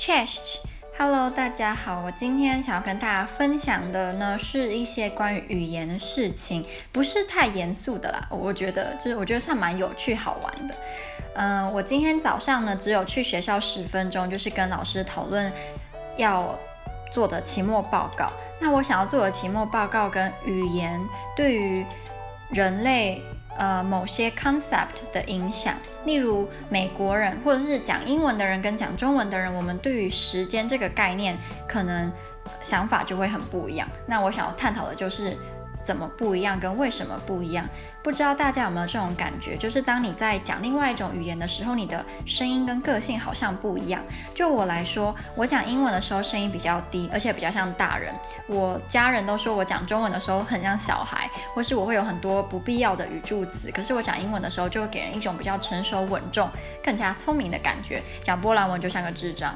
Cześć，Hello，大家好。我今天想要跟大家分享的呢，是一些关于语言的事情，不是太严肃的啦。我觉得就是我觉得算蛮有趣好玩的。嗯、我今天早上呢，只有去学校十分钟，就是跟老师讨论要做的期末报告。那我想要做的期末报告跟语言对于人类。呃，某些 concept 的影响，例如美国人或者是讲英文的人跟讲中文的人，我们对于时间这个概念可能想法就会很不一样。那我想要探讨的就是。怎么不一样，跟为什么不一样？不知道大家有没有这种感觉？就是当你在讲另外一种语言的时候，你的声音跟个性好像不一样。就我来说，我讲英文的时候声音比较低，而且比较像大人。我家人都说我讲中文的时候很像小孩，或是我会有很多不必要的语助词。可是我讲英文的时候，就会给人一种比较成熟稳重、更加聪明的感觉。讲波兰文就像个智障。